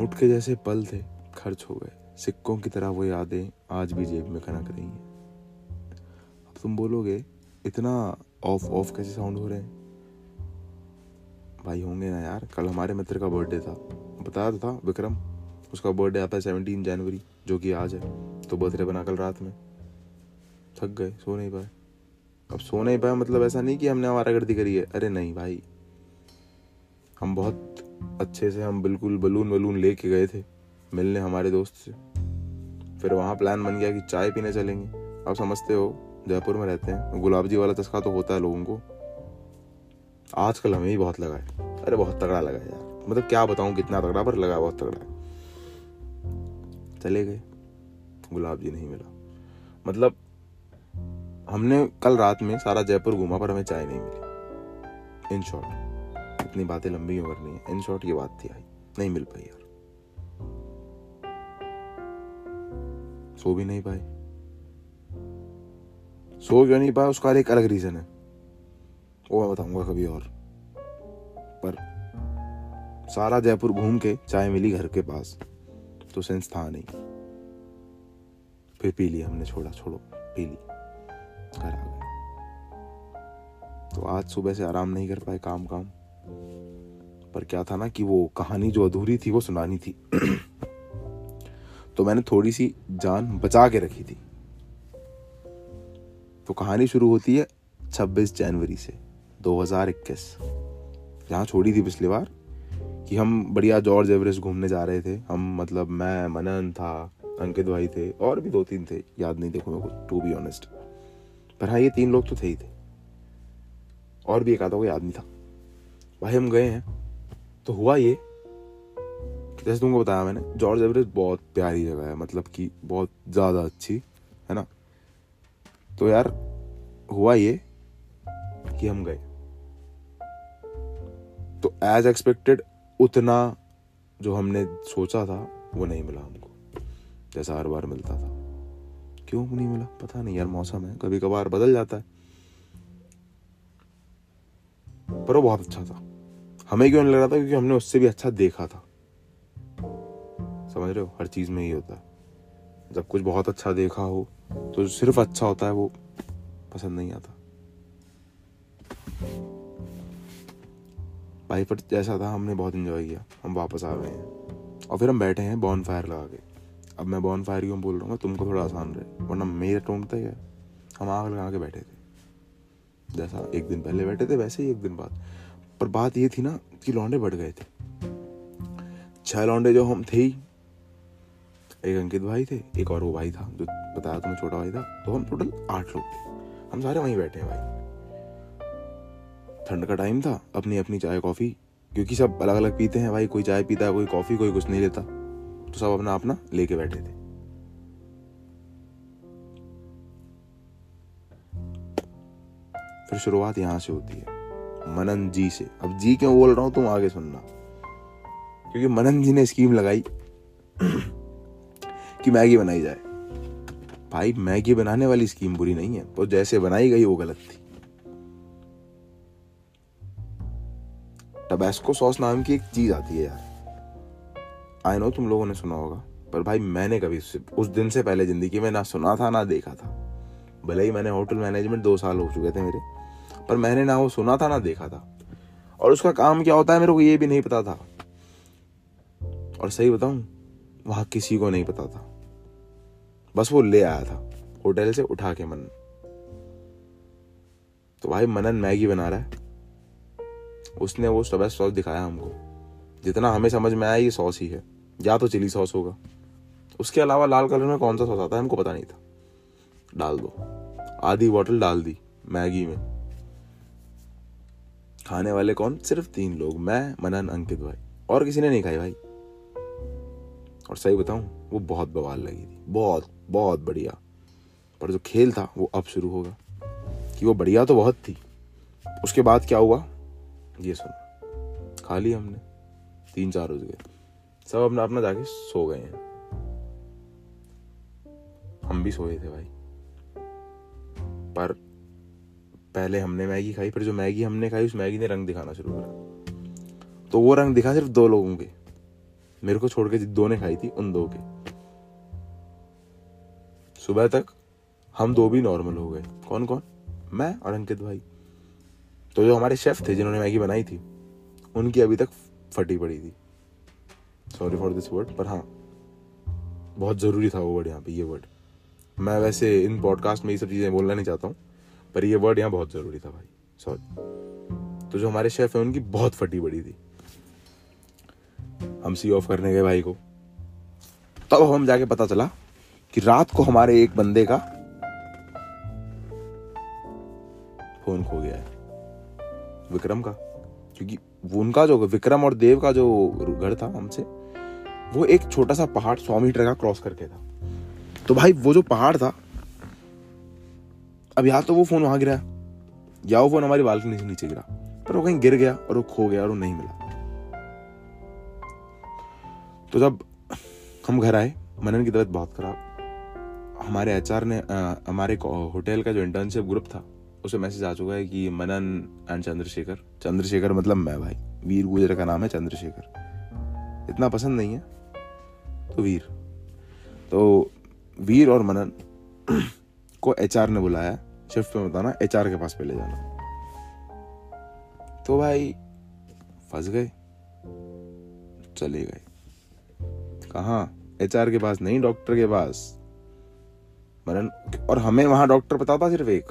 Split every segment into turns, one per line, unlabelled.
Note के जैसे पल थे, खर्च हो गए। सिक्कों की तरह वो यादें आज भी जेब में खनक रही हैं। अब तुम बोलोगे, इतना ऑफ़ ऑफ़ कैसे साउंड हो रहे हैं? भाई होंगे ना यार, कल हमारे मित्र का बर्थडे था। बताया तो था, विक्रम। उसका बर्थडे आता है सेवनटीन जनवरी जो कि आज है। तो बर्थडे बना कल रात में। थक गए, सो नहीं पाए। अब सो नहीं पाए मतलब ऐसा नहीं कि हमने हमारा गर्दी करी है। अरे नहीं भाई, हम बहुत अच्छे से हम बिल्कुल बलून वलून लेके गए थे, मिलने हमारे दोस्त से। फिर वहाँ प्लान बन गया कि चाय पीने चलेंगे। आप समझते हो, जयपुर में रहते हैं गुलाब जी वाला चस्का तो होता है लोगों को। आजकल हमें ही बहुत लगा है। अरे बहुत तगड़ा लगा यार। मतलब क्या बताऊँ, कितना तगड़ा, पर लगा बहुत तगड़ा है। चले गए। गुलाब जी नहीं मिला। मतलब हमने कल रात में सारा जयपुर घूमा, पर हमें चाय नहीं मिली। In short. इतनी बातें लंबी क्यों करनी है। इन शॉर्ट ये बात थी आई। नहीं मिल पाई यार। सो भी नहीं पाए सो क्यों नहीं पाया? उसका एक अलग रीजन है। वो मैं बताऊँगा कभी और। पर सारा जयपुर घूम के चाय मिली घर के पास तो सेंस था नहीं। फिर पी ली हमने छोड़ा, छोड़ो, पी ली। घर आ गए। तो आज सुबह से आराम नहीं कर पाए काम काम पर क्या था ना कि वो कहानी जो अधूरी थी, वो सुनानी थी। तो मैंने थोड़ी सी जान बचा के रखी थी। तो कहानी शुरू होती है 26 जनवरी से 2021 जहाँ छोड़ी थी पिछली बार कि हम बढ़िया जॉर्ज एवरेस्ट घूमने जा रहे थे। हम मतलब मैं, मनन था, अंकित भाई थे, और भी दो तीन थे, याद नहीं देखो मेरे को टू बी ऑनेस्ट पर हाँ ये तीन लोग तो थे ही थे। और भी एक आधा कोई आदमी था। भाई हम गए हैं। तो हुआ ये जैसे तुमको बताया मैंने जॉर्ज एवरेस्ट बहुत प्यारी जगह है मतलब कि बहुत ज़्यादा अच्छी, है ना? तो यार, हुआ ये कि हम गए। तो एज एक्सपेक्टेड उतना जो हमने सोचा था, वो नहीं मिला हमको। जैसा हर बार मिलता था। क्यों नहीं मिला? पता नहीं यार, मौसम है कभी कभार बदल जाता है। पर वो बहुत अच्छा था। हमें क्यों नहीं लग रहा था? क्योंकि हमने उससे भी अच्छा देखा था। समझ रहे हो? हर चीज़ में ही होता है। जब कुछ बहुत अच्छा देखा हो तो सिर्फ़ अच्छा होता है, वो पसंद नहीं आता। भाई, पर जैसा था, हमने बहुत इंजॉय किया। हम वापस आ गए हैं। और फिर हम बैठे हैं बॉन फायर लगा के। अब मैं बॉन फायर क्यों बोल रहा हूँ? तुमको थोड़ा आसान रहे। वरना मेरे टोन तक है। हम आग लगा के बैठे थे। जैसा एक दिन पहले बैठे थे, वैसे ही एक दिन बाद। पर बात ये थी ना कि लौंडे बढ़ गए थे। छह लौंडे जो हम थे ही, एक अंकित भाई थे, एक और वो भाई था जो बताया तुम्हें छोटा भाई था तो हम टोटल आठ लोग थे। हम सारे वहीं बैठे हैं भाई। ठंड का टाइम था अपनी अपनी चाय, कॉफ़ी, क्योंकि सब अलग अलग पीते हैं भाई, कोई चाय पीता है, कोई कॉफ़ी, कोई कुछ नहीं लेता। तो सब अपना अपना लेके बैठे थे। फिर शुरुआत यहाँ से होती है। मनन जी से। अब जी क्यों बोल रहा हूँ, तुम आगे सुनना। क्योंकि मनन जी ने स्कीम लगाई कि मैगी बनाई जाए। भाई, मैगी बनाने वाली स्कीम बुरी नहीं है। तो जैसे बनाई गई, वो गलत थी। टबैस्को सॉस नाम की एक चीज़ आती है यार। आई नो तुम लोगों ने सुना होगा, पर भाई, मैंने कभी उस दिन से पहले ज़िंदगी में ना सुना था, ना देखा था। भले ही मैंने होटल मैनेजमेंट दो साल हो चुके थे मेरे पर मैंने ना वो सुना था, ना देखा था। और उसका काम क्या होता है, मेरे को ये भी नहीं पता था। और सही बताऊँ, वहाँ किसी को नहीं पता था। बस वो ले आया था, होटल से उठा के मन। तो भाई मनन मैगी बना रहा है। उसने वो सॉस दिखाया हमको। जितना हमें समझ में आया, ये सॉस ही है। या तो चिली सॉस होगा। उसके अलावा लाल कलर में कौन सा सॉस आता है, हमको पता नहीं था। डाल दो। आधी बॉटल डाल दी मैगी में। खाने वाले कौन? सिर्फ़ तीन लोग, मैं, मनन, अंकित भाई। और किसी ने नहीं खाई भाई। और सही बताऊँ, वो बहुत बवाल लगी थी। बहुत बहुत बढ़िया। पर जो खेल था, वो अब शुरू होगा। कि वो बढ़िया तो बहुत थी। उसके बाद क्या हुआ? ये सुनो। खा ली हमने। तीन चार बज गए। सब अपना अपना जाके सो गए हैं। हम भी सोए थे भाई। पर पहले हमने मैगी खाई फिर जो मैगी हमने खाई, उस मैगी ने रंग दिखाना शुरू करा। तो वो रंग दिखा सिर्फ़ दो लोगों के। मेरे को छोड़ के दो ने खाई थी, उन दो के। सुबह तक हम दो भी नॉर्मल हो गए। कौन कौन? मैं और अंकित भाई। तो जो हमारे शेफ थे, जिन्होंने मैगी बनाई थी, उनकी अभी तक फटी पड़ी थी। सॉरी फॉर दिस वर्ड पर हाँ बहुत ज़रूरी था वो वर्ड यहाँ पे, ये वर्ड मैं वैसे इन पॉडकास्ट में ये सब चीज़ें बोलना नहीं चाहता हूँ। पर ये वर्ड यहाँ बहुत ज़रूरी था भाई। सॉरी तो जो हमारे शेफ है, उनकी बहुत फटी पड़ी थी। हम सी ऑफ़ करने गए भाई को। तब हम जाके पता चला कि रात को हमारे एक बंदे का फ़ोन खो गया है। विक्रम का। क्योंकि उनका जो विक्रम और देव का जो घर था हमसे, वो एक छोटा सा पहाड़, सौ मीटर का क्रॉस करके था। तो भाई वो जो पहाड़ था अब या तो वो फ़ोन वहाँ गिरा या वो फ़ोन हमारी बालकनी से नीचे गिरा। पर वो कहीं गिर गया और वो खो गया और वो नहीं मिला। तो जब हम घर आए मनन की तबीयत बहुत खराब। हमारे एचआर ने आ, हमारे होटल का जो इंटर्नशिप ग्रुप था उसे मैसेज आ चुका है कि मनन एंड चंद्रशेखर। चंद्रशेखर मतलब मैं भाई। वीर गुजर का नाम है चंद्रशेखर। इतना पसंद नहीं है तो वीर। तो वीर और मनन को एचआर ने बुलाया शिफ्ट में बताना एचआर के पास पहले जाना। तो भाई, फंस गए। चले गए। कहा? एचआर के पास नहीं डॉक्टर के पास। मनन और हमें वहाँ डॉक्टर पता था सिर्फ़ एक।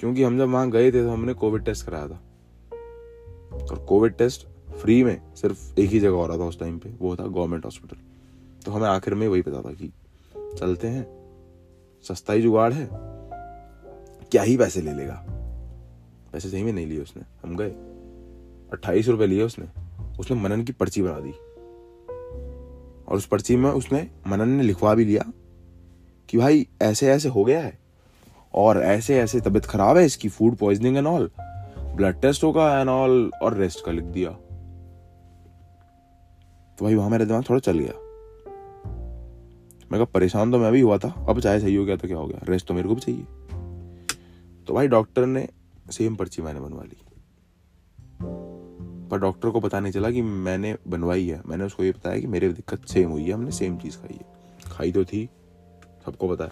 क्योंकि हम जब वहाँ गए थे तो हमने कोविड टेस्ट कराया था। और कोविड टेस्ट फ्री में सिर्फ़ एक ही जगह हो रहा था उस टाइम पे, वो था गवर्नमेंट हॉस्पिटल तो हमें आखिर में वही पता था कि चलते हैं। सस्ता ही जुगाड़ है, क्या ही पैसे ले लेगा? पैसे सही में नहीं लिए उसने, हम गए। अट्ठाईस रुपए लिए उसने उसने मनन की पर्ची बना दी। और उस पर्ची में उसने मनन ने लिखवा भी लिया कि भाई ऐसे ऐसे हो गया है, और ऐसे ऐसे तबीयत खराब है, इसकी food poisoning and all blood test होगा एंड ऑल और रेस्ट का लिख दिया। तो भाई वहाँ मेरा दिमाग थोड़ा चल गया। मैं कहा, परेशान तो मैं भी हुआ था। अब चाहे सही हो गया तो क्या हो गया? रेस्ट तो मेरे को भी चाहिए। तो भाई डॉक्टर ने सेम पर्ची मैंने बनवा ली। पर डॉक्टर को पता नहीं चला कि मैंने बनवाई है। मैंने उसको ये बताया कि मेरे दिक्कत सेम हुई है, हमने सेम चीज़ खाई है। खाई तो थी, सबको पता है।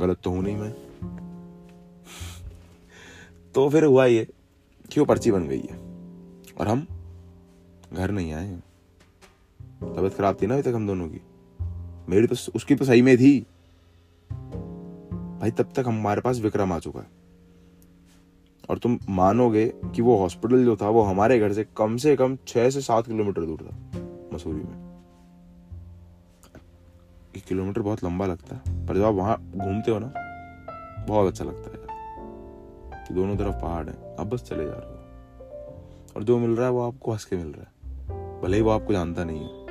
गलत तो हूँ नहीं मैं। तो फिर हुआ ये कि वो पर्ची बन गई है। और हम घर नहीं आए तबीयत खराब थी ना अभी तक हम दोनों की? मेरी तो उसकी तो सही में थी। भाई, तब तक हमारे पास विक्रम आ चुका है। और तुम मानोगे कि वो हॉस्पिटल जो था, वो हमारे घर से कम से कम छह से सात किलोमीटर दूर था, मसूरी में। एक किलोमीटर बहुत लंबा लगता है, पर जब आप वहाँ घूमते हो ना, बहुत अच्छा लगता है कि दोनों तरफ़ पहाड़ है, आप बस चले जा रहे हो। और जो मिल रहा है, वो आपको हंस के मिल रहा है। भले ही वो आपको जानता नहीं है।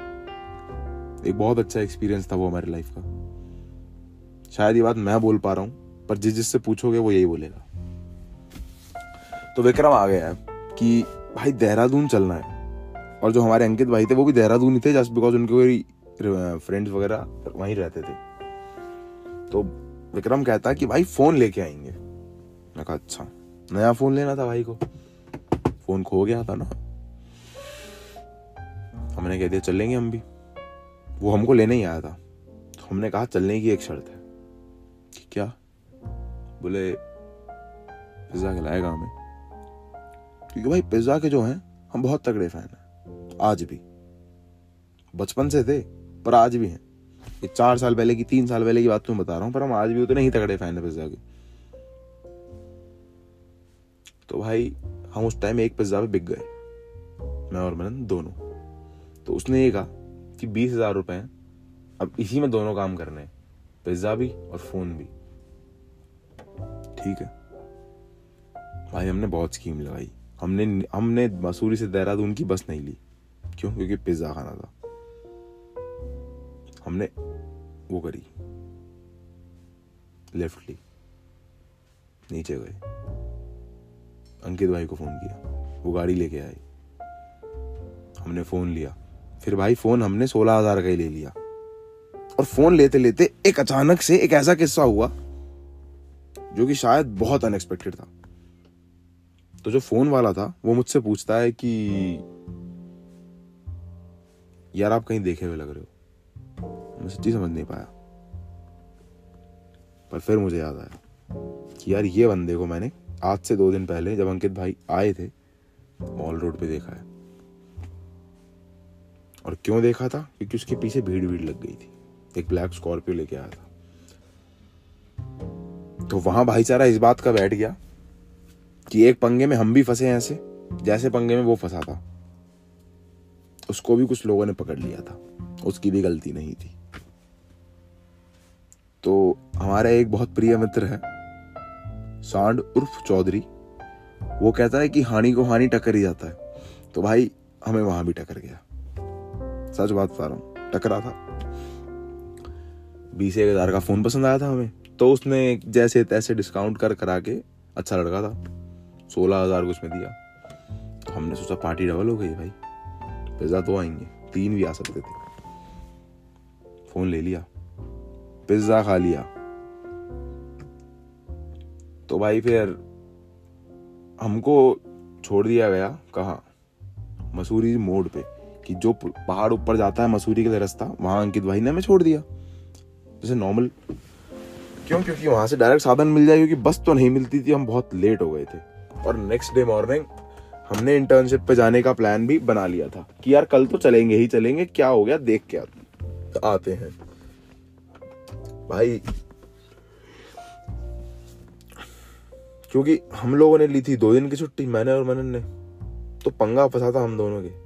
एक बहुत अच्छा एक्सपीरियंस था वो हमारी लाइफ का। शायद ये बात मैं बोल पा रहा हूँ, पर जिस जिससे पूछोगे वो यही बोलेगा। तो विक्रम आ गया है कि भाई देहरादून चलना है। और जो हमारे अंकित भाई थे, वो भी देहरादून ही थे जस्ट बिकॉज़ उनके कोई फ्रेंड्स वगैरह वहीं रहते थे। तो विक्रम कहता कि भाई फ़ोन लेके आएँगे। मैं कहा अच्छा नया फ़ोन लेना था भाई को? फ़ोन खो गया था ना। हमने कह दिया, चलेंगे हम भी। वो हमको लेने ही आया था। तो हमने कहा, चलने की एक शर्त है। कि क्या? बोले, पिज्जा खिलाएगा हमें। क्योंकि भाई, पिज्जा के जो हैं, हम बहुत तगड़े फ़ैन हैं। आज भी। बचपन से थे, पर आज भी हैं। ये चार साल पहले की, तीन साल पहले की बात तो मैं बता रहा हूँ, पर हम आज भी उतने ही तगड़े फ़ैन है पिज्जा के। तो भाई, हम उस टाइम एक पिज्जा पे बिक गए, मैं और मनन दोनों। तो उसने ये कहा कि बीस हज़ार रुपए हैं, अब इसी में दोनों काम करने हैं, पिज्जा भी और फ़ोन भी। ठीक है। भाई, हमने बहुत स्कीम लगाई। हमने हमने मसूरी से देहरादून की बस नहीं ली। क्यों? क्योंकि पिज्जा खाना था। हमने वो करी। लेफ़्ट ली। नीचे गए। अंकित भाई को फ़ोन किया। वो गाड़ी लेके आई हमने फ़ोन लिया। फिर भाई फ़ोन हमने सोलह हज़ार का ही ले लिया। और फ़ोन लेते लेते एक अचानक से एक ऐसा किस्सा हुआ, जो कि शायद बहुत अनएक्सपेक्टेड था। तो जो फ़ोन वाला था, वो मुझसे पूछता है कि, यार, आप कहीं देखे हुए लग रहे हो? मैं सच्ची समझ नहीं पाया। पर फिर मुझे याद आया कि यार, ये बंदे को मैंने आज से दो दिन पहले जब अंकित भाई आए थे मॉल रोड पे देखा है। और क्यों देखा था? क्योंकि उसके पीछे भीड़ भीड़ लग गई थी। एक ब्लैक स्कॉर्पियो लेके आया था। तो वहाँ भाईचारा इस बात का बैठ गया कि एक पंगे में हम भी फंसे हैं ऐसे, जैसे पंगे में वो फंसा था। उसको भी कुछ लोगों ने पकड़ लिया था। उसकी भी गलती नहीं थी। तो हमारा एक बहुत प्रिय मित्र है, सांड उर्फ़ चौधरी। वो कहता है कि हानि को हानि टक्कर ही जाता है। तो भाई, हमें वहाँ भी टक्कर गया। सच बात बता रहा हूँ। टकरा था। बीस एक हज़ार का फ़ोन पसंद आया था हमें। तो उसने जैसे तैसे डिस्काउंट कर करा के अच्छा लड़का था। सोलह हज़ार कुछ में दिया। तो हमने सोचा पार्टी डबल हो गई भाई। पिज्जा तो आएँगे। तीन भी आ सकते थे। फ़ोन ले लिया। पिज्जा खा लिया। तो भाई फिर हमको छोड़ दिया गया कहा? मसूरी मोड़ पे। कि जो पहाड़ ऊपर जाता है मसूरी के लिए रास्ता, वहाँ अंकित भाई ने हमें छोड़ दिया। जैसे नॉर्मल क्यों? क्योंकि वहाँ से डायरेक्ट साधन मिल जाए, क्योंकि बस तो नहीं मिलती थी, हम बहुत लेट हो गए थे। और नेक्स्ट डे मॉर्निंग हमने इंटर्नशिप पे जाने का प्लान भी बना लिया था, कि यार कल तो चलेंगे ही चलेंगे, क्या हो गया, देख के आते हैं। भाई, क्योंकि हम लोगों ने ली थी दो दिन की छुट्टी, मैंने और मनन ने। तो पंगा फंसा था हम दोनों के।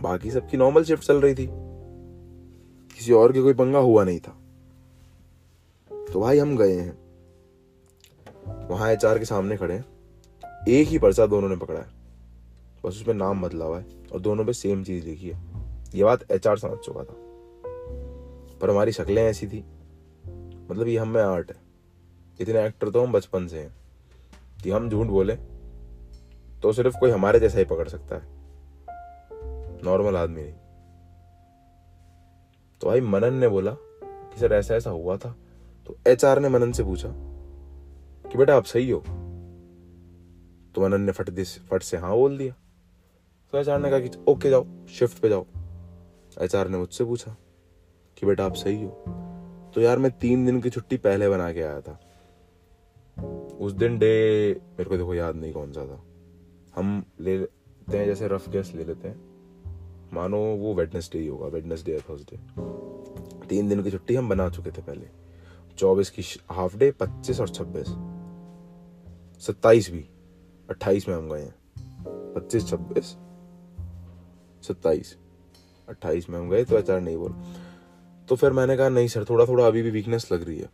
बाकी सबकी नॉर्मल शिफ्ट चल रही थी। किसी और के कोई पंगा हुआ नहीं था। तो भाई हम गए हैं। वहाँ एचआर के सामने खड़े हैं। एक ही पर्चा दोनों ने पकड़ा है। बस उसमें नाम बदला हुआ है और दोनों पे सेम चीज़ लिखी है। ये बात एचआर समझ चुका था। पर हमारी शक्लें ऐसी थी। मतलब ये हम में आर्ट है। इतने एक्टर तो हम बचपन से हैं। कि हम झूठ बोले तो सिर्फ़ कोई हमारे जैसा ही पकड़ सकता है। नॉर्मल आदमी नहीं। तो भाई मनन ने बोला कि सर ऐसा ऐसा हुआ था तो एच ने मनन से पूछा कि बेटा आप सही हो? तो मनन ने फट दिस, फट से हाँ बोल दिया। तो एच ने कहा कि ओके जाओ, शिफ्ट पे जाओ। एच ने मुझसे पूछा कि बेटा आप सही हो? तो यार मैं तीन दिन की छुट्टी पहले बना के आया था। उस दिन डे, मेरे को देखो याद नहीं कौन सा था। हम ले लेते हैं, जैसे रफ गैस ले लेते हैं। मानो वो वेडनेसडे ही होगा वेडनेसडे या थर्सडे तीन दिन की छुट्टी हम बना चुके थे पहले। चौबीस की हाफ़ डे पच्चीस और छब्बीस। सत्ताईस भी, अट्ठाईस में हम गए हैं। पच्चीस, छब्बीस, सत्ताईस, अट्ठाईस में हम गए तो अचार नहीं बोल। तो फिर मैंने कहा, नहीं सर थोड़ा थोड़ा अभी भी वीकनेस लग रही है।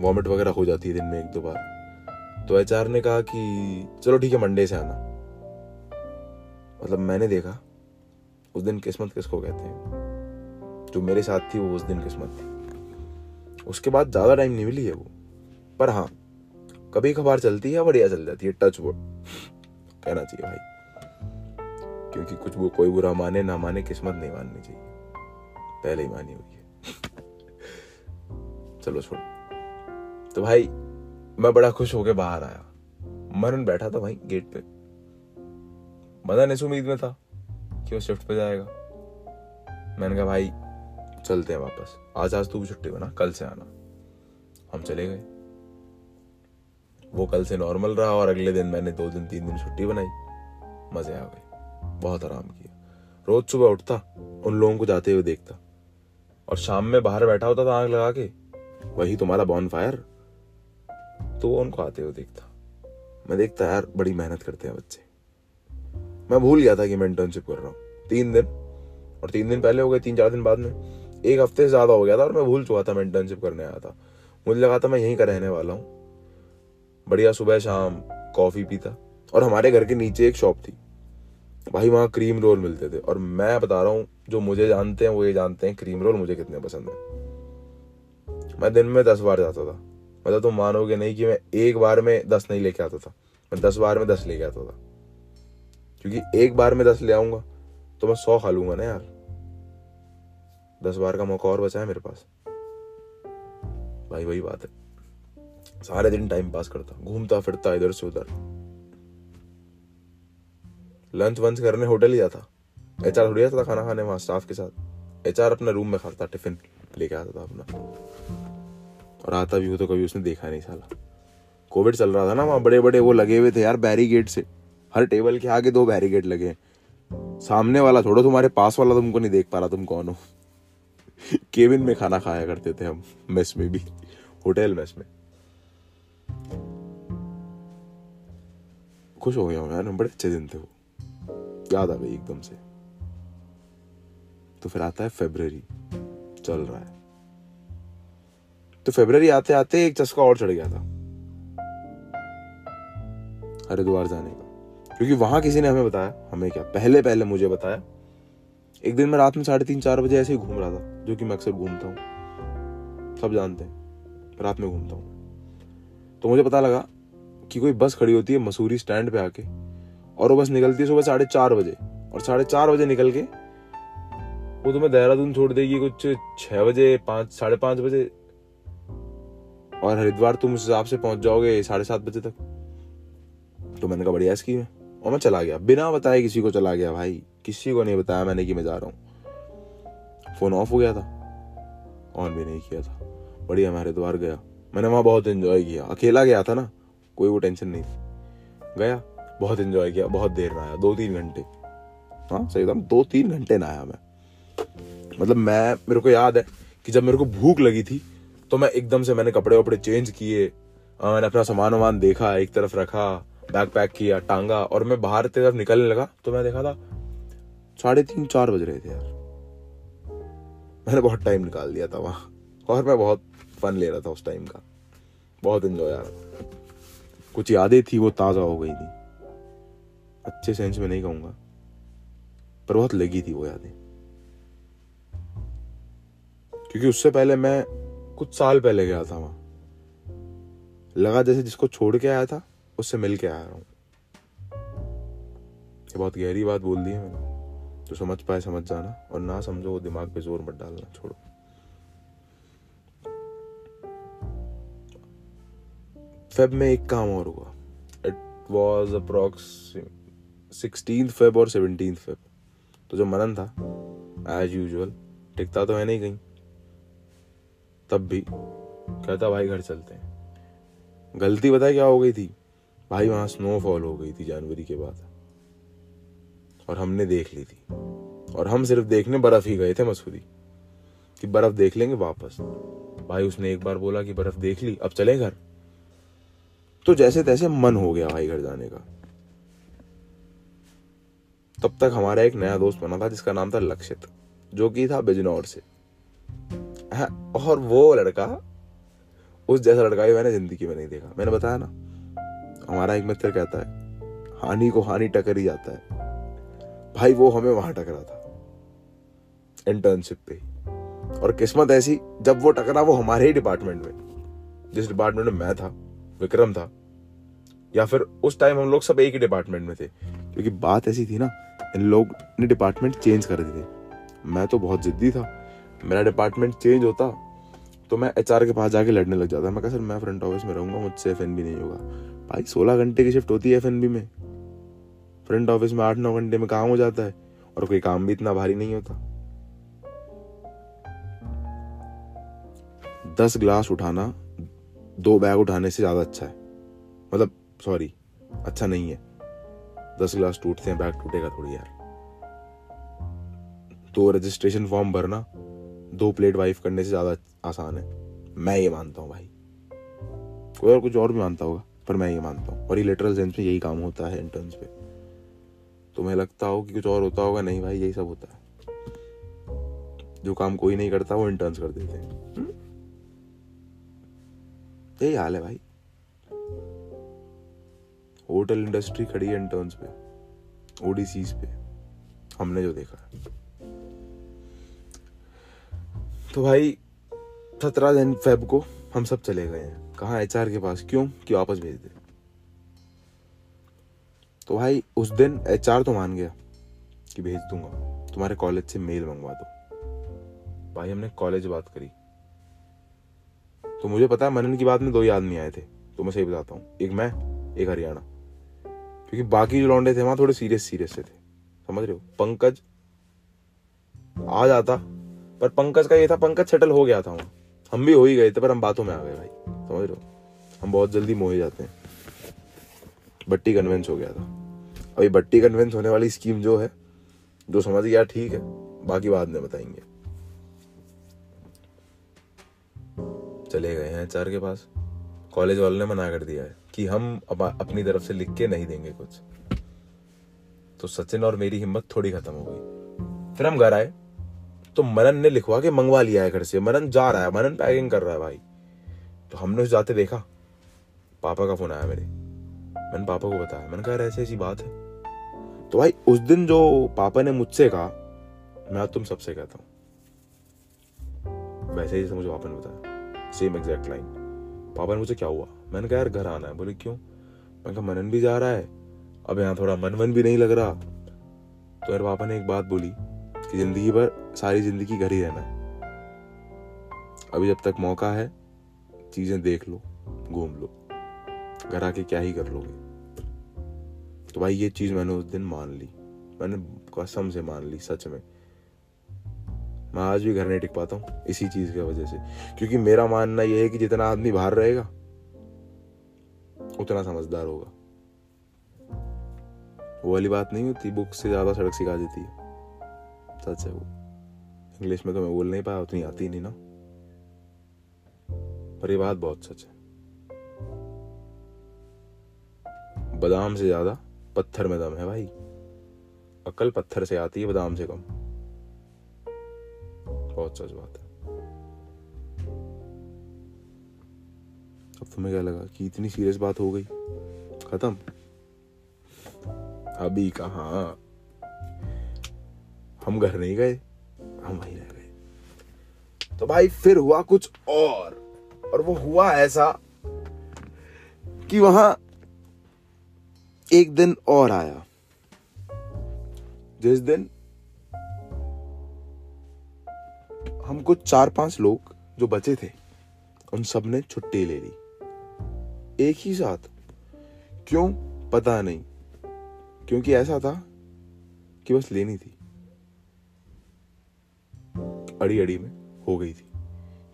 वॉमिट वगैरह हो जाती है दिन में एक दो बार। तो एच ने कहा कि, चलो ठीक है मंडे से आना। मतलब मैंने देखा उस दिन किस्मत किसको कहते हैं? जो मेरे साथ थी, वो उस दिन किस्मत थी। उसके बाद ज़्यादा टाइम नहीं मिली है वो। पर हाँ कभी कभार चलती है, बढ़िया चल जाती है टच वुड कहना चाहिए भाई। क्योंकि कुछ वो कोई बुरा माने, ना माने, किस्मत नहीं माननी चाहिए। पहले ही मानी हुई है। चलो छोड़। तो भाई, मैं बड़ा खुश होके बाहर आया। मरन बैठा था भाई गेट पे। मदन इस उम्मीद में था। कि वो शिफ्ट पे जाएगा? मैंने कहा, भाई, चलते हैं वापस। आज आज तू भी छुट्टी बना, कल से आना। हम चले गए। वो कल से नॉर्मल रहा और अगले दिन मैंने दो दिन, तीन दिन छुट्टी बनाई। मज़े आ गए। बहुत आराम किया। रोज सुबह उठता, उन लोगों को जाते हुए देखता। और शाम में बाहर बैठा होता था आग लगा के। वही तुम्हारा बॉन फायर तो वो उनको आते हुए देखता। मैं देखता, यार, बड़ी मेहनत करते हैं बच्चे। मैं भूल गया था कि मैं इंटर्नशिप कर रहा हूँ। तीन दिन। और तीन दिन पहले हो गए, तीन चार दिन बाद में। एक हफ़्ते से ज़्यादा हो गया था और मैं भूल चुका था मैं इंटर्नशिप करने आया था। मुझे लगा था मैं यहीं का रहने वाला हूँ। बढ़िया, सुबह, शाम कॉफ़ी पीता। और हमारे घर के नीचे एक शॉप थी। भाई, वहाँ क्रीम रोल मिलते थे। और मैं बता रहा हूँ, जो मुझे जानते हैं, वो ये जानते हैं क्रीम रोल मुझे कितने पसंद है। मैं दिन में दस बार जाता था। मतलब तुम मानोगे नहीं कि मैं एक बार में दस नहीं लेके आता था। मैं दस बार में दस लेके आता था। क्योंकि एक बार में दस ले आऊँगा तो मैं सौ खा लूँगा ना यार। दस बार का मौका और बचा है मेरे पास। भाई, वही बात है। सारे दिन टाइम पास करता, घूमता, फिरता, इधर से उधर। लंच वंच करने होटल ही जाता। एच आर थोड़ी आता था खाना खाने वहाँ स्टाफ के साथ। एच आर अपना रूम में खाता टिफ़िन लेके आता था अपना। और आता भी हो तो कभी उसने देखा नहीं साला। कोविड चल रहा था ना वहाँ बड़े बड़े वो लगे हुए थे यार बैरीगेट से। हर टेबल के आगे दो बैरीगेट लगे। सामने वाला छोड़ो, तुम्हारे पास वाला तुमको नहीं देख पा रहा, तुम कौन हो? केबिन में खाना खाया करते थे हम, मेस में भी, होटल मेस में। खुश हो गया हूँ यार बड़े अच्छे दिन थे वो। याद आ गई एकदम से। तो फिर आता है फेब्रवरी, चल रहा है। तो फेब्रवरी आते आते एक चस्का और चढ़ गया था। हरिद्वार जाने का। क्योंकि वहाँ किसी ने हमें बताया, हमें क्या? पहले पहले मुझे बताया। एक दिन मैं रात में साढ़े तीन, चार बजे ऐसे ही घूम रहा था, जो कि मैं अक्सर घूमता हूँ। सब जानते हैं, रात में घूमता हूँ। तो मुझे पता लगा कि कोई बस खड़ी होती है मसूरी स्टैंड पे आके, और वो बस निकलती है सुबह साढ़े चार बजे। और साढ़े चार बजे निकल के वो तुम्हें देहरादून छोड़ देगी कुछ छह बजे, पाँच, साढ़े पाँच बजे। और हरिद्वार तुम उस हिसाब से पहुँच जाओगे साढ़े सात बजे तक। तो मैंने कहा, बढ़िया स्कीम है और मैं चला गया। बिना बताए किसी को चला गया भाई। किसी को नहीं बताया मैंने कि मैं जा रहा हूँ। फ़ोन ऑफ़ हो गया था। ऑन भी नहीं किया था। बढ़िया, मैं हरिद्वार गया। मैंने वहाँ बहुत एंजॉय किया। अकेला गया था ना, कोई वो टेंशन नहीं थी। गया, बहुत एंजॉय किया, बहुत देर में आया। दो तीन घंटे। हाँ सही था। दो तीन घंटे ना आया मैं। मतलब मैं, मेरे को याद है कि जब मेरे को भूख लगी थी तो मैं एकदम से मैंने कपड़े वपड़े चेंज किए मैंने अपना सामान वामान देखा, एक तरफ़ रखा। बैग पैक किया टांगा और मैं बाहर तरफ़ निकलने लगा तो मैं देखा था साढ़े तीन, चार बज रहे थे यार। मैंने बहुत टाइम निकाल दिया था वहाँ, और मैं बहुत फन ले रहा था उस टाइम का। बहुत एंजॉय आ रहा था। कुछ यादें थी, वो ताज़ा हो गई थी। अच्छे सेंस में नहीं कहूँगा, पर बहुत लगी थी वो यादें। क्योंकि उससे पहले मैं कुछ साल पहले गया था वहाँ। लगा जैसे जिसको छोड़ के आया था उससे मिल के आया रहा हूँ। ये बहुत गहरी बात बोल दी है मैंने। तो समझ पाए, समझ जाना और ना समझो वो दिमाग पे ज़ोर मत डालना, छोड़ो। फेब में एक काम और हुआ। It was approx sixteen Feb और सेवनटीन फेब तो जो मनन था एज यूजल टिकता तो है नहीं कहीं। तब भी कहता, भाई घर चलते हैं। गलती बताए क्या हो गई थी? भाई वहाँ स्नोफॉल हो गई थी जनवरी के बाद। और हमने देख ली थी। और हम सिर्फ़ देखने बर्फ़ ही गए थे मसूरी। कि बर्फ़ देख लेंगे वापस। भाई उसने एक बार बोला कि बर्फ़ देख ली अब चले घर। तो जैसे तैसे मन हो गया भाई घर जाने का। तब तक हमारा एक नया दोस्त बना था जिसका नाम था लक्षित जो कि था बिजनौर से। हाँ, और वो लड़का उस जैसा लड़का भी मैंने ज़िंदगी में नहीं देखा। मैंने बताया ना हमारा एक मित्र कहता है, हानि को हानि टकर ही जाता है। भाई, वो हमें वहाँ टकरा था इंटर्नशिप पे और किस्मत ऐसी, जब वो टकरा, वो हमारे ही डिपार्टमेंट में। जिस डिपार्टमेंट में मैं था, विक्रम था, या फिर उस टाइम हम लोग सब एक ही डिपार्टमेंट में थे। क्योंकि बात ऐसी थी ना, इन लोग ने डिपार्टमेंट चेंज कर दिए मैं तो बहुत जिद्दी था, मेरा डिपार्टमेंट चेंज होता तो मैं एचआर के पास जाके लड़ने लग जाता। मैं कहा, सर, मैं फ्रंट ऑफ़िस में रहूँगा, मुझसे एफएनबी नहीं होगा। भाई, सोलह घंटे की शिफ्ट होती है एफएनबी में। फ्रंट ऑफ़िस में आठ नौ घंटे में काम हो जाता है और कोई काम भी इतना भारी नहीं होता। दस ग्लास उठाना, दो बैग उठाने से ज़्यादा अच्छा है। मतलब सॉरी अच्छा नहीं है। दस ग्लास टूटते हैं बैग टूटेगा थोड़ी यार। दो रजिस्ट्रेशन फॉर्म भरना, दो प्लेट वाइफ करने से ज़्यादा आसान है। मैं ये मानता हूँ भाई। कोई और कुछ और भी मानता होगा, पर मैं ये मानता हूँ। और ये लिटरल सेंस में यही काम होता है इंटर्न्स पे। तुम्हें लगता हो कि कुछ और होता होगा? नहीं भाई, यही सब होता है। जो काम कोई नहीं करता, वो इंटर्न्स कर देते हैं। हम्म? यही हाल है भाई। होटल इंडस्ट्री खड़ी है इंटर्न्स पे, ओडीसीज पे। हमने जो देखा। तो भाई सत्रह दिन फेब को हम सब चले गए हैं। कहा एच के पास? क्यों? कि वापस भेज दे। तो भाई, उस दिन एचआर तो मान गया कि भेज दूँगा। तुम्हारे कॉलेज से मेल मंगवा दो। भाई, हमने कॉलेज बात करी। तो मुझे पता है, मनन की बात में दो ही आदमी आए थे। तो मैं सही बताता हूँ। एक मैं, एक हरियाणा। क्योंकि बाकी जो लौंडे थे, वहाँ थोड़े सीरियस सीरियस से थे। समझ रहे हो? पंकज आ जाता। पर पंकज का ये था, पंकज सेटल हो गया था वहाँ। हम भी हो ही गए थे, पर हम बातों में आ गए भाई, समझ रहे हो? हम बहुत जल्दी मोहे जाते हैं। बट्टी कन्वेंस हो गया था। अभी बट्टी कन्वेंस होने वाली स्कीम जो है, जो समझ गया ठीक है, बाकी बाद में बताएँगे। चले गए हैं एचआर के पास। कॉलेज वालों ने मना कर दिया है कि हम अपनी तरफ़ से लिख के नहीं देंगे कुछ। तो सचिन और मेरी हिम्मत थोड़ी खत्म हो गई। फिर हम घर आए। तो मनन ने लिखवा के मंगवा लिया है घर से। मनन जा रहा है मनन पैकिंग कर रहा है भाई। तो हमने उस जाते देखा। पापा का फ़ोन आया मेरे। मैंने पापा को बताया। मैंने कहा ऐसी ऐसी बात है। तो भाई, उस दिन जो पापा ने मुझसे कहा, मैं तुम सबसे कहता हूँ। वैसे ही मुझे पापा ने बताया। सेम एग्जैक्ट लाइन पापा ने मुझे क्या हुआ? मैंने कहा, यार, घर आना है। बोले, क्यों? मैंने कहा मनन भी जा रहा है। अब यहाँ थोड़ा मन वन भी नहीं लग रहा। तो यार पापा ने एक बात बोली। कि ज़िंदगी भर सारी ज़िंदगी घर ही रहना है। अभी जब तक मौका है, चीज़ें देख लो, घूम लो। घर आके क्या ही कर लोगे। तो भाई ये चीज़ मैंने उस दिन मान ली। मैंने कसम से मान ली, सच में। मैं आज भी घर नहीं टिक पाता हूँ इसी चीज़ की वजह से। क्योंकि मेरा मानना यह है कि जितना आदमी बाहर रहेगा, उतना समझदार होगा। वो वाली बात नहीं होती, बुक से ज़्यादा सड़क सिखा देती है। सच है वो इंग्लिश में तो मैं बोल नहीं पाया, उतनी आती नहीं ना। पर ये बात बहुत सच है। बादाम से ज़्यादा पत्थर में दम है भाई। अकल पत्थर से आती है, बादाम से कम। बहुत सच बात है। अब तुम्हें क्या लगा कि इतनी सीरियस बात हो गई? खत्म। अभी कहा? हम घर नहीं गए, हम वहीं रह गए। तो भाई फिर हुआ कुछ और और वो हुआ ऐसा कि वहाँ एक दिन और आया। जिस दिन हम कुछ चार पाँच लोग जो बचे थे, उन सबने छुट्टी ले ली। एक ही साथ। क्यों? पता नहीं। क्योंकि ऐसा था कि बस लेनी थी। अड़ी अड़ी में हो गई थी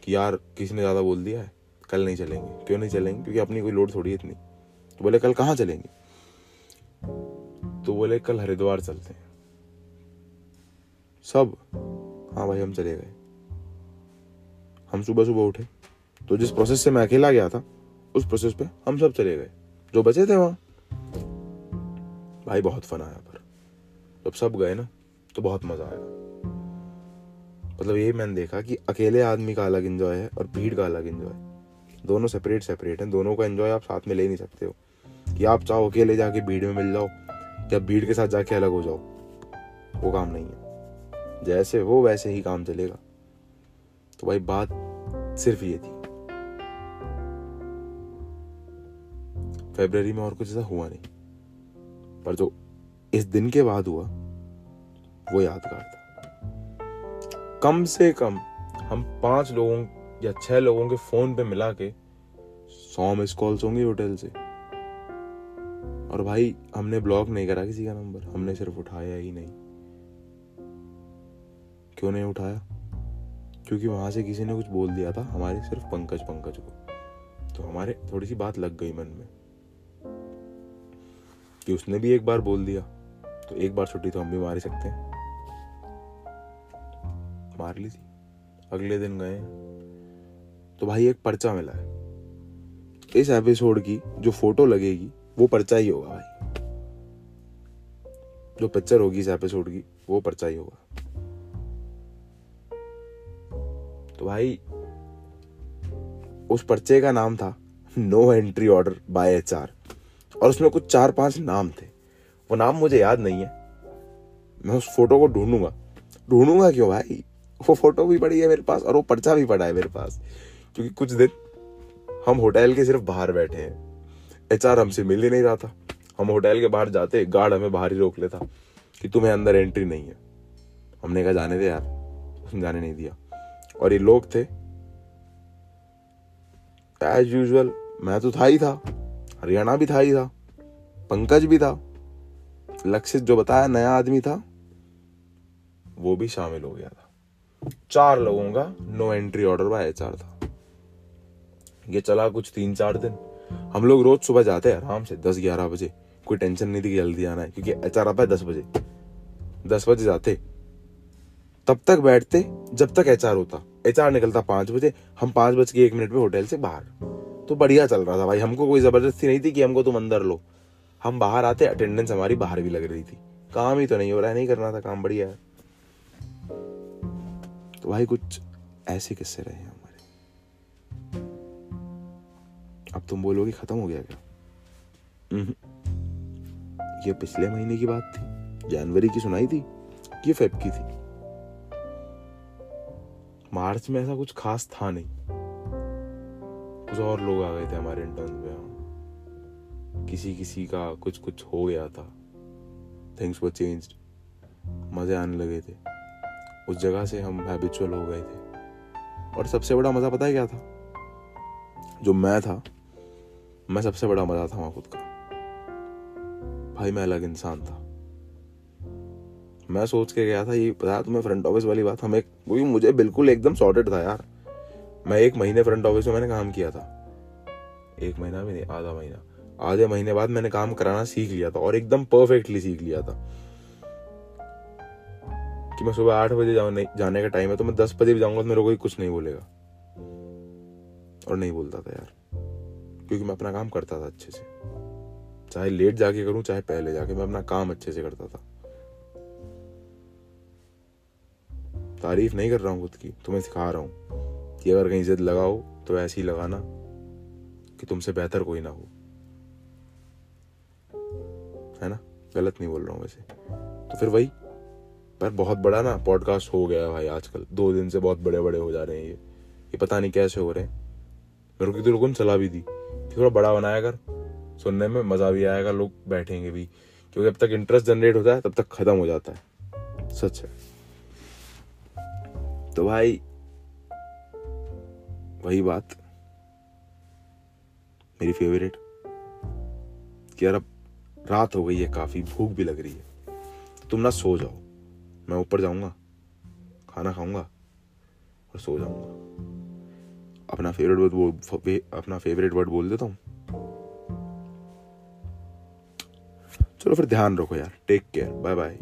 कि यार किसी ने ज़्यादा बोल दिया है? कल नहीं चलेंगे। क्यों नहीं चलेंगे? क्योंकि अपनी कोई लोड थोड़ी है इतनी। तो बोले, कल कहाँ चलेंगे? तो बोले, कल हरिद्वार चलते हैं। सब हाँ भाई, हम चले गए। हम सुबह सुबह उठे। तो जिस प्रोसेस से मैं अकेला गया था, उस प्रोसेस पे हम सब चले गए। जो बचे थे वहाँ। भाई, बहुत फन आया पर। जब सब गए ना तो बहुत मज़ा आया। मतलब ये मैंने देखा कि अकेले आदमी का अलग एंजॉय है और भीड़ का अलग एंजॉय दोनों सेपरेट सेपरेट हैं। दोनों का एंजॉय आप साथ में ले नहीं सकते हो। कि आप चाहो अकेले जाके भीड़ में मिल जाओ या भीड़ के साथ जाके अलग हो जाओ, वो काम नहीं है। जैसे हो, वैसे ही काम चलेगा। तो भाई, बात सिर्फ़ ये थी। फेब्रवरी में और कुछ ऐसा हुआ नहीं। पर जो इस दिन के बाद हुआ, वो यादगार था। कम से कम हम पाँच लोगों या छह लोगों के फ़ोन पे मिला के सौ मिस कॉल्स होंगे होटल से। और भाई, हमने ब्लॉक नहीं करा किसी का नंबर हमने सिर्फ़ उठाया ही नहीं। क्यों नहीं उठाया? क्योंकि वहाँ से किसी ने कुछ बोल दिया था, हमारे सिर्फ़ पंकज पंकज को। तो हमारे थोड़ी सी बात लग गई मन में। कि उसने भी एक बार बोल दिया तो एक बार छुट्टी तो हम भी मार सकते हैं। मार ली थी। अगले दिन गए तो भाई एक पर्चा मिला है। इस एपिसोड की जो फ़ोटो लगेगी, वो पर्चा ही होगा भाई। जो पिक्चर होगी इस एपिसोड की, वो पर्चा ही होगा। तो भाई, उस पर्चे का नाम था no entry order by HR और उसमें कुछ चार पाँच नाम थे। वो नाम मुझे याद नहीं है। मैं उस फ़ोटो को ढूंढूँगा। ढूंढूँगा क्यों भाई? वो फ़ोटो भी पड़ी है मेरे पास और वो पर्चा भी पड़ा है मेरे पास। क्योंकि कुछ दिन हम होटल के सिर्फ़ बाहर बैठे हैं। एच हमसे मिल ही नहीं रहा था। हम होटल के बाहर जाते गार्ड हमें बाहर ही रोक लेता कि तुम्हें अंदर एंट्री नहीं है। हमने कहा, जाने दे यार। उसने जाने नहीं दिया। और ये लोग थे। एज यूजल मैं तो था ही था। हरियाणा भी था ही था। पंकज भी था। लक्षित जो बताया, नया आदमी था, वो भी शामिल हो गया था। चार लोगों का no entry order by HR था। ये चला कुछ तीन चार दिन। हम लोग रोज सुबह जाते हैं आराम से, दस ग्यारह बजे। कोई टेंशन नहीं थी कि जल्दी आना है, क्योंकि एच आर आता है दस बजे। दस बजे जाते। तब तक बैठते, जब तक एच आर होता। एच आर निकलता पाँच बजे, हम पाँच बज के एक मिनट में होटल से बाहर। तो बढ़िया चल रहा था भाई। हमको कोई ज़बरदस्ती नहीं थी कि हमको तुम अंदर लो। हम बाहर आते अटेंडेंस हमारी बाहर भी लग रही थी। काम ही तो नहीं हो रहा है, नहीं करना था काम, बढ़िया है। तो भाई कुछ ऐसे किस्से रहे हैं हमारे। अब तुम बोलोगे खत्म हो गया क्या? ये पिछले महीने की बात थी जनवरी की सुनाई थी ये फेब की थी। मार्च में ऐसा कुछ खास था नहीं। कुछ और लोग आ गए थे हमारे इंटर्न में हाँ। किसी किसी का कुछ कुछ हो गया था। थिंग्स वर चेंज्ड मज़े आने लगे थे। उस जगह से हम हैबिचुअल हो गए थे। और सबसे बड़ा मज़ा पता है क्या था? जो मैं था, मैं सबसे बड़ा मज़ा था वहाँ खुद का। भाई, मैं अलग इंसान था। मैं सोच के गया था, ये पता तुम्हें फ्रंट ऑफ़िस वाली बात, हमें वही मुझे बिल्कुल एकदम सॉर्टेड था यार। मैं एक महीने फ्रंट ऑफ़िस में मैंने काम किया था। एक महीना भी नहीं, आधा महीना। आधे महीने बाद मैंने काम कराना सीख लिया था और एकदम परफेक्टली सीख लिया था। कि मैं सुबह आठ बजे जाऊँ जाने का टाइम है तो मैं दस बजे भी जाऊँगा तो मेरे को कुछ नहीं बोलेगा। और नहीं बोलता था यार। क्योंकि मैं अपना काम करता था अच्छे से। चाहे लेट जाके करूँ, चाहे पहले जाके, मैं अपना काम अच्छे से करता था। तारीफ़ नहीं कर रहा हूँ खुद की, तुम्हें सिखा रहा हूँ कि अगर कहीं जिद लगाओ तो ऐसे ही लगाना कि तुमसे बेहतर कोई ना हो। है ना? गलत नहीं बोल रहा हूँ वैसे। तो फिर वही पर बहुत बड़ा ना पॉडकास्ट हो गया भाई आजकल। दो दिन से बहुत बड़े बड़े हो जा रहे हैं ये। ये पता नहीं कैसे हो रहे हैं। मेरे को तो लोगों ने सलाह भी दी। कि थोड़ा बड़ा बनाया कर। सुनने में मज़ा भी आएगा, लोग बैठेंगे भी। क्योंकि अब तक इंटरेस्ट जनरेट होता है, तब तक खत्म हो जाता है। सच है। तो भाई, वही बात। मेरी फेवरेट कि यार अब रात हो गई है काफ़ी, भूख भी लग रही है। तुम ना सो जाओ। मैं ऊपर जाऊँगा, खाना खाऊँगा और सो जाऊँगा। अपना फेवरेट वर्ड बोल अपना फेवरेट वर्ड बोल देता हूँ। चलो फिर ध्यान रखो यार टेक केयर बाय बाय